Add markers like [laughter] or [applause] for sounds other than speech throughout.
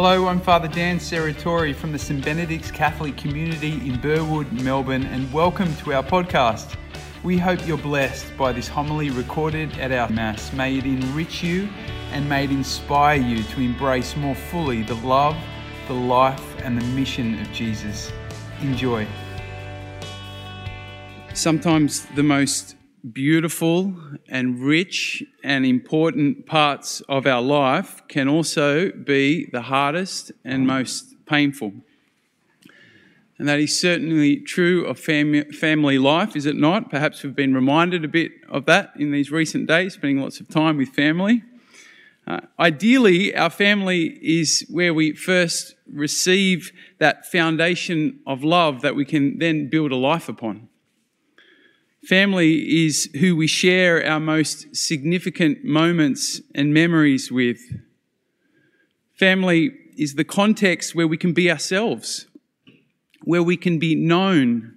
Hello, I'm Father Dan Serratori from the St Benedict's Catholic community in Burwood, Melbourne, and welcome to our podcast. We hope you're blessed by this homily recorded at our Mass. May it enrich you and may it inspire you to embrace more fully the love, the life, and the mission of Jesus. Enjoy. Sometimes the most beautiful and rich and important parts of our life can also be the hardest and most painful. And that is certainly true of fam- family life, is it not? Perhaps we've been reminded a bit of that in these recent days, spending lots of time with family. Uh, ideally, our family is where we first receive that foundation of love that we can then build a life upon. Family is who we share our most significant moments and memories with. Family is the context where we can be ourselves, where we can be known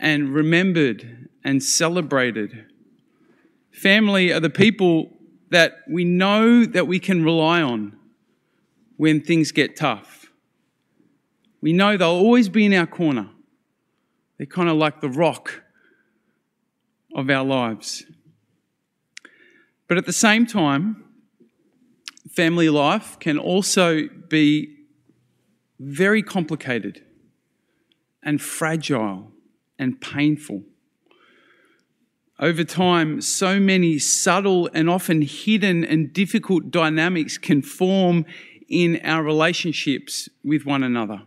and remembered and celebrated. Family are the people that we know that we can rely on when things get tough. We know they'll always be in our corner. They're kind of like the rock of our lives. But at the same time, family life can also be very complicated and fragile and painful. Over time, so many subtle and often hidden and difficult dynamics can form in our relationships with one another.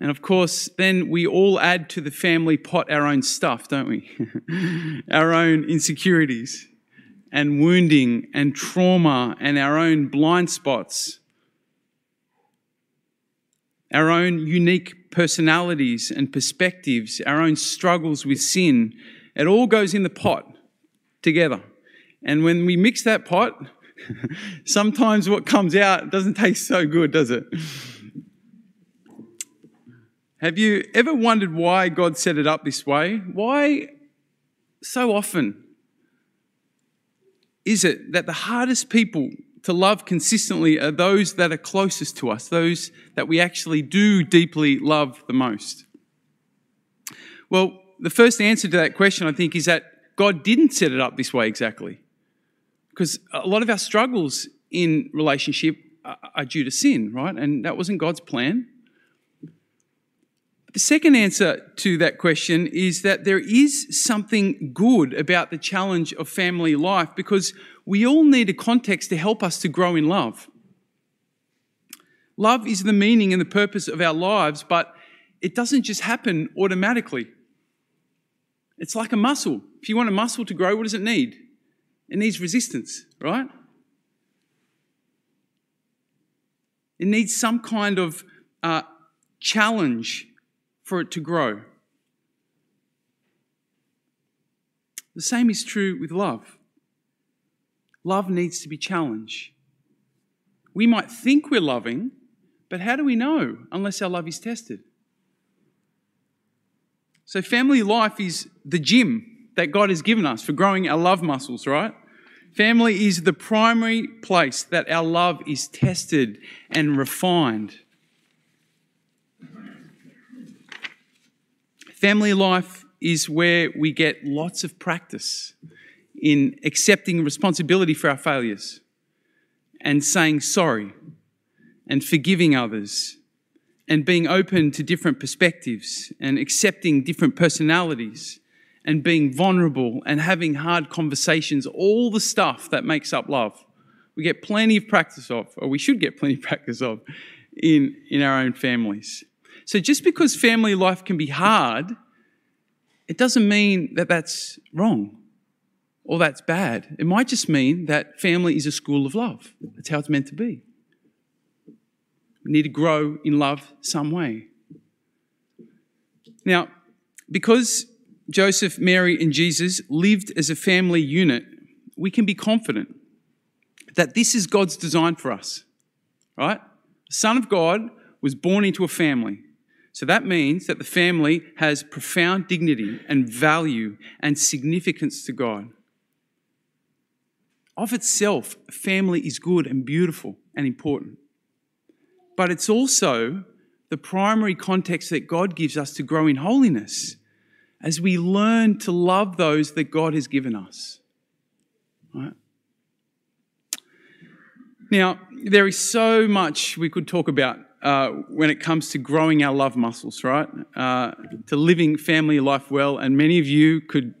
And of course, then we all add to the family pot our own stuff, don't we? [laughs] our own insecurities and wounding and trauma and our own blind spots, our own unique personalities and perspectives, our own struggles with sin. It all goes in the pot together. And when we mix that pot, [laughs] sometimes what comes out doesn't taste so good, does it? Have you ever wondered why God set it up this way? Why so often is it that the hardest people to love consistently are those that are closest to us, those that we actually do deeply love the most? Well, the first answer to that question, I think, is that God didn't set it up this way exactly. Because a lot of our struggles in relationship are due to sin, right? And that wasn't God's plan. The second answer to that question is that there is something good about the challenge of family life because we all need a context to help us to grow in love. Love is the meaning and the purpose of our lives, but it doesn't just happen automatically. It's like a muscle. If you want a muscle to grow, what does it need? It needs resistance, right? It needs some kind of uh, challenge for it to grow. The same is true with love. Love needs to be challenged. We might think we're loving, but how do we know unless our love is tested? So, family life is the gym that God has given us for growing our love muscles, right? Family is the primary place that our love is tested and refined. Family life is where we get lots of practice in accepting responsibility for our failures and saying sorry and forgiving others and being open to different perspectives and accepting different personalities and being vulnerable and having hard conversations, all the stuff that makes up love. We get plenty of practice of, or we should get plenty of practice of, in, in our own families. So just because family life can be hard, it doesn't mean that that's wrong or that's bad. It might just mean that family is a school of love. That's how it's meant to be. We need to grow in love some way. Now, because Joseph, Mary, and Jesus lived as a family unit, we can be confident that this is God's design for us, right? The Son of God was born into a family. So that means that the family has profound dignity and value and significance to God. of itself, family is good and beautiful and important. But it's also the primary context that God gives us to grow in holiness as we learn to love those that God has given us. Right? Now, there is so much we could talk about uh, when it comes to growing our love muscles, right? Uh, to living family life well, and many of you could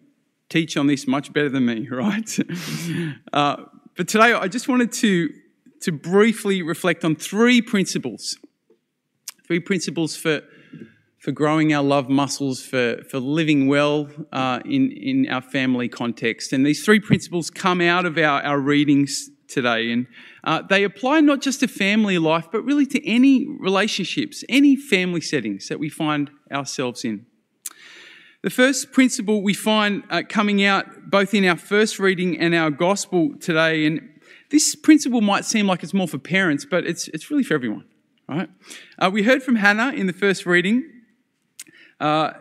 teach on this much better than me, [laughs] right? [laughs] uh, but today I just wanted to, to briefly reflect on three principles. Three principles for, for growing our love muscles, for, for living well uh, in, in our family context. And these three principles come out of our, our readings today. And uh, they apply not just to family life, but really to any relationships, any family settings that we find ourselves in. The first principle we find uh, coming out both in our first reading and our gospel today, and this principle might seem like it's more for parents, but it's, it's really for everyone, right? Uh, we heard from Hannah in the first reading. Uh,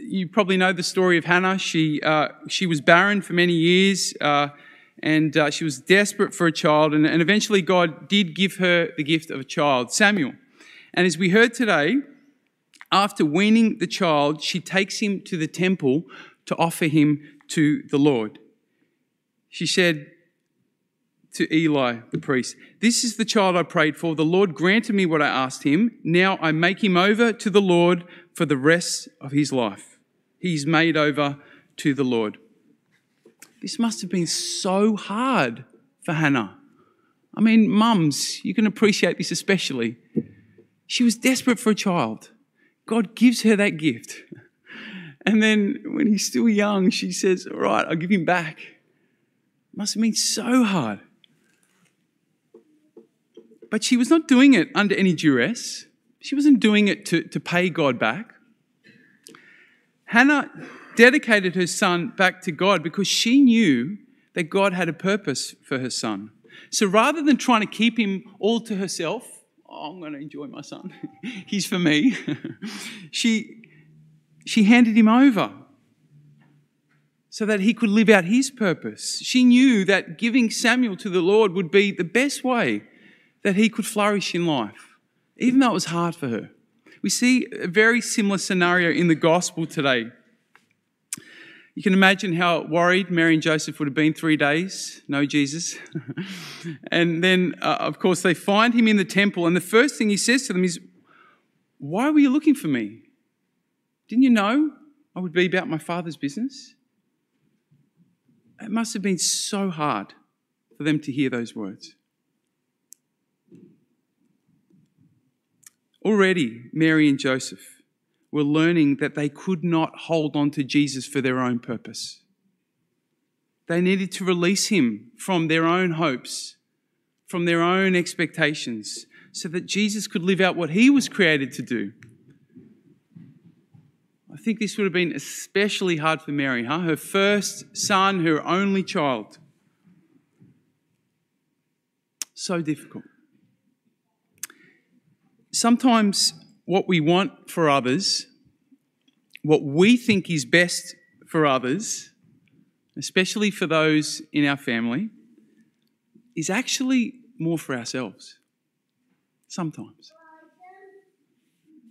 you probably know the story of Hannah. She, uh, she was barren for many years. And uh, she was desperate for a child, and, and eventually God did give her the gift of a child, Samuel. And as we heard today, after weaning the child, she takes him to the temple to offer him to the Lord. She said to Eli, the priest, This is the child I prayed for. The Lord granted me what I asked him. Now I make him over to the Lord for the rest of his life. He's made over to the Lord. This must have been so hard for Hannah. I mean, mums, you can appreciate this especially. She was desperate for a child. God gives her that gift. And then when he's still young, she says, All right, I'll give him back. Must have been so hard. But she was not doing it under any duress. She wasn't doing it to, to pay God back. Hannah dedicated her son back to God because she knew that God had a purpose for her son. So rather than trying to keep him all to herself, oh, I'm going to enjoy my son, [laughs] he's for me, [laughs] she, she handed him over so that he could live out his purpose. She knew that giving Samuel to the Lord would be the best way that he could flourish in life, even though it was hard for her. We see a very similar scenario in the gospel today. You can imagine how worried Mary and Joseph would have been three days, no Jesus. [laughs] and then, uh, of course, they find him in the temple, and the first thing he says to them is, Why were you looking for me? Didn't you know I would be about my father's business? It must have been so hard for them to hear those words. Already, Mary and Joseph were learning that they could not hold on to Jesus for their own purpose. They needed to release him from their own hopes, from their own expectations, so that Jesus could live out what he was created to do. I think this would have been especially hard for Mary, huh? Her first son, her only child. So difficult. Sometimes what we want for others, what we think is best for others, especially for those in our family, is actually more for ourselves. Sometimes.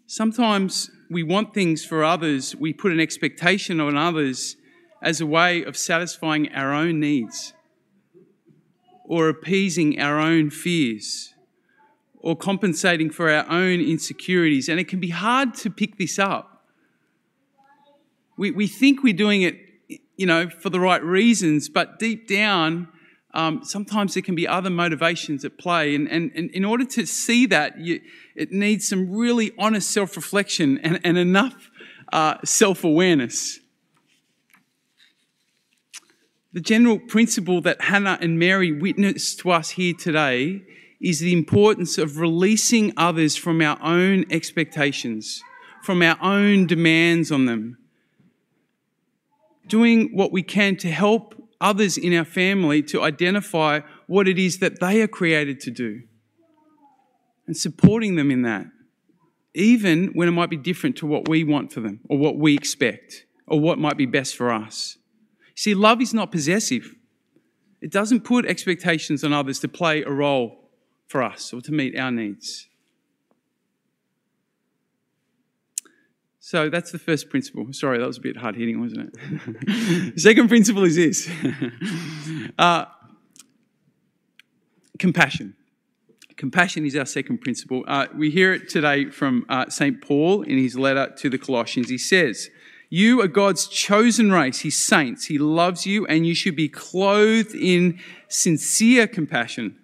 Sometimes we want things for others, we put an expectation on others as a way of satisfying our own needs or appeasing our own fears or compensating for our own insecurities. And it can be hard to pick this up. We, we think we're doing it, you know, for the right reasons, but deep down, um, sometimes there can be other motivations at play. And, and, and in order to see that, you, it needs some really honest self reflection and, and enough uh, self awareness. The general principle that Hannah and Mary witness to us here today is the importance of releasing others from our own expectations, from our own demands on them. Doing what we can to help others in our family to identify what it is that they are created to do and supporting them in that, even when it might be different to what we want for them or what we expect or what might be best for us. See, love is not possessive. It doesn't put expectations on others to play a role for us or to meet our needs. So that's the first principle. Sorry, that was a bit hard hitting, wasn't it? [laughs] second principle is this [laughs] uh, compassion. Compassion is our second principle. Uh, we hear it today from uh, St. Paul in his letter to the Colossians. He says, You are God's chosen race, his saints. He loves you, and you should be clothed in sincere compassion,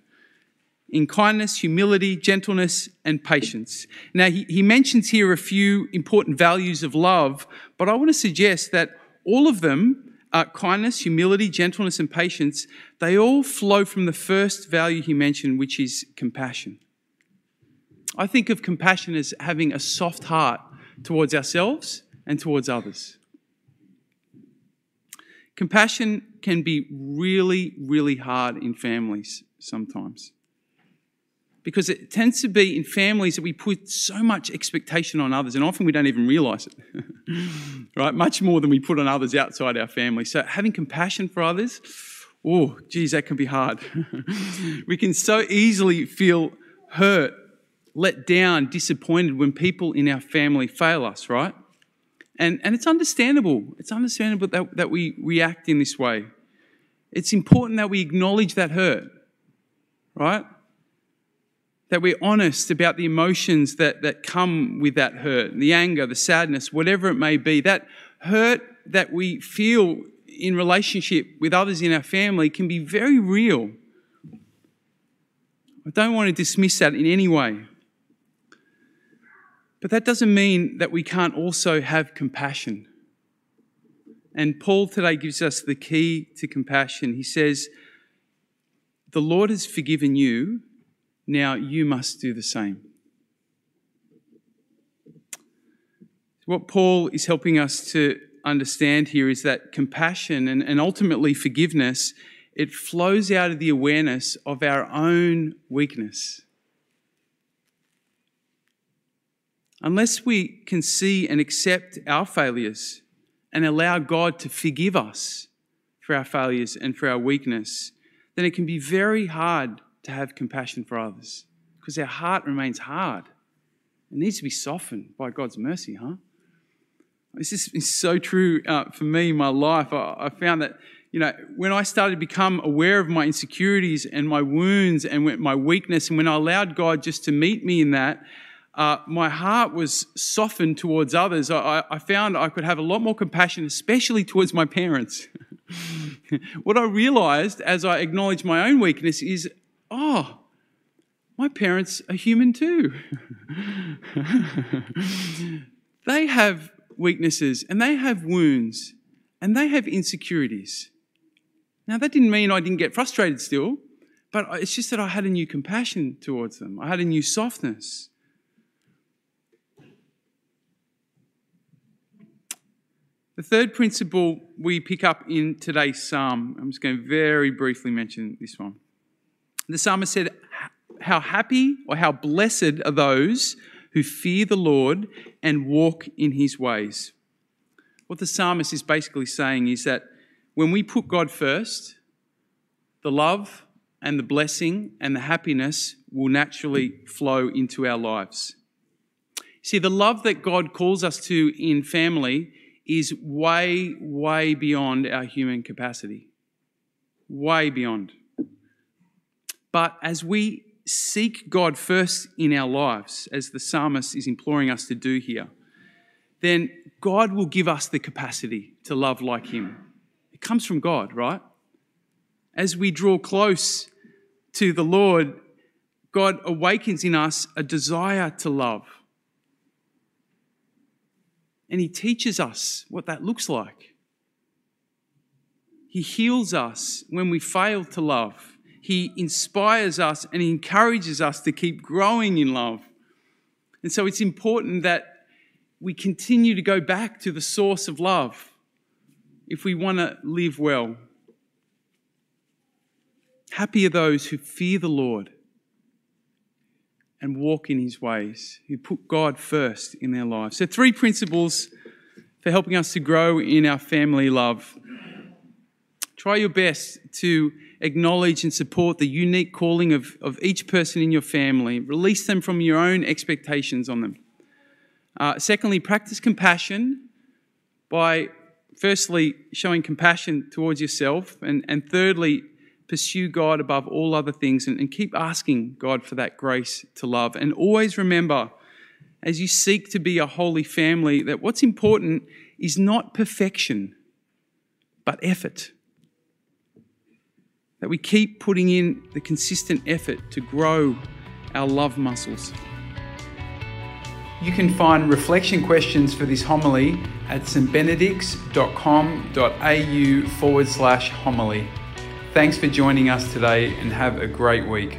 in kindness, humility, gentleness, and patience. Now, he, he mentions here a few important values of love, but I want to suggest that all of them uh, kindness, humility, gentleness, and patience, they all flow from the first value he mentioned, which is compassion. I think of compassion as having a soft heart towards ourselves and towards others. Compassion can be really, really hard in families sometimes because it tends to be in families that we put so much expectation on others, and often we don't even realize it, [laughs] right? Much more than we put on others outside our family. So having compassion for others, oh, geez, that can be hard. [laughs] we can so easily feel hurt, let down, disappointed when people in our family fail us, right? And, and it's understandable. It's understandable that, that we react in this way. It's important that we acknowledge that hurt, right? That we're honest about the emotions that, that come with that hurt, the anger, the sadness, whatever it may be. That hurt that we feel in relationship with others in our family can be very real. I don't want to dismiss that in any way. But that doesn't mean that we can't also have compassion. And Paul today gives us the key to compassion. He says, The Lord has forgiven you now you must do the same. What Paul is helping us to understand here is that compassion and, and ultimately forgiveness, it flows out of the awareness of our own weakness. Unless we can see and accept our failures and allow God to forgive us for our failures and for our weakness, then it can be very hard to have compassion for others because our heart remains hard. It needs to be softened by God's mercy, huh? This is, so true uh, for me in my life. I, I, found that, you know, when I started to become aware of my insecurities and my wounds and my weakness, and when I allowed God just to meet me in that, uh, my heart was softened towards others. I, I found I could have a lot more compassion, especially towards my parents. [laughs] what I realized as I acknowledged my own weakness is oh, my parents are human too. [laughs] they have weaknesses and they have wounds and they have insecurities. Now, that didn't mean I didn't get frustrated still, but it's just that I had a new compassion towards them. I had a new softness. The third principle we pick up in today's psalm, I'm just going to very briefly mention this one. The psalmist said, How happy or how blessed are those who fear the Lord and walk in his ways. What the psalmist is basically saying is that when we put God first, the love and the blessing and the happiness will naturally flow into our lives. See, the love that God calls us to in family is way, way beyond our human capacity. Way beyond. But as we seek God first in our lives, as the psalmist is imploring us to do here, then God will give us the capacity to love like Him. It comes from God, right? As we draw close to the Lord, God awakens in us a desire to love. And He teaches us what that looks like. He heals us when we fail to love. He inspires us and encourages us to keep growing in love. And so it's important that we continue to go back to the source of love if we want to live well. Happy are those who fear the Lord and walk in his ways, who put God first in their lives. So, three principles for helping us to grow in our family love. Try your best to acknowledge and support the unique calling of, of each person in your family. Release them from your own expectations on them. Uh, secondly, practice compassion by firstly showing compassion towards yourself, and, and thirdly, pursue God above all other things and, and keep asking God for that grace to love. And always remember, as you seek to be a holy family, that what's important is not perfection, but effort that we keep putting in the consistent effort to grow our love muscles. You can find reflection questions for this homily at stbenedicts.com.au forward slash homily. Thanks for joining us today and have a great week.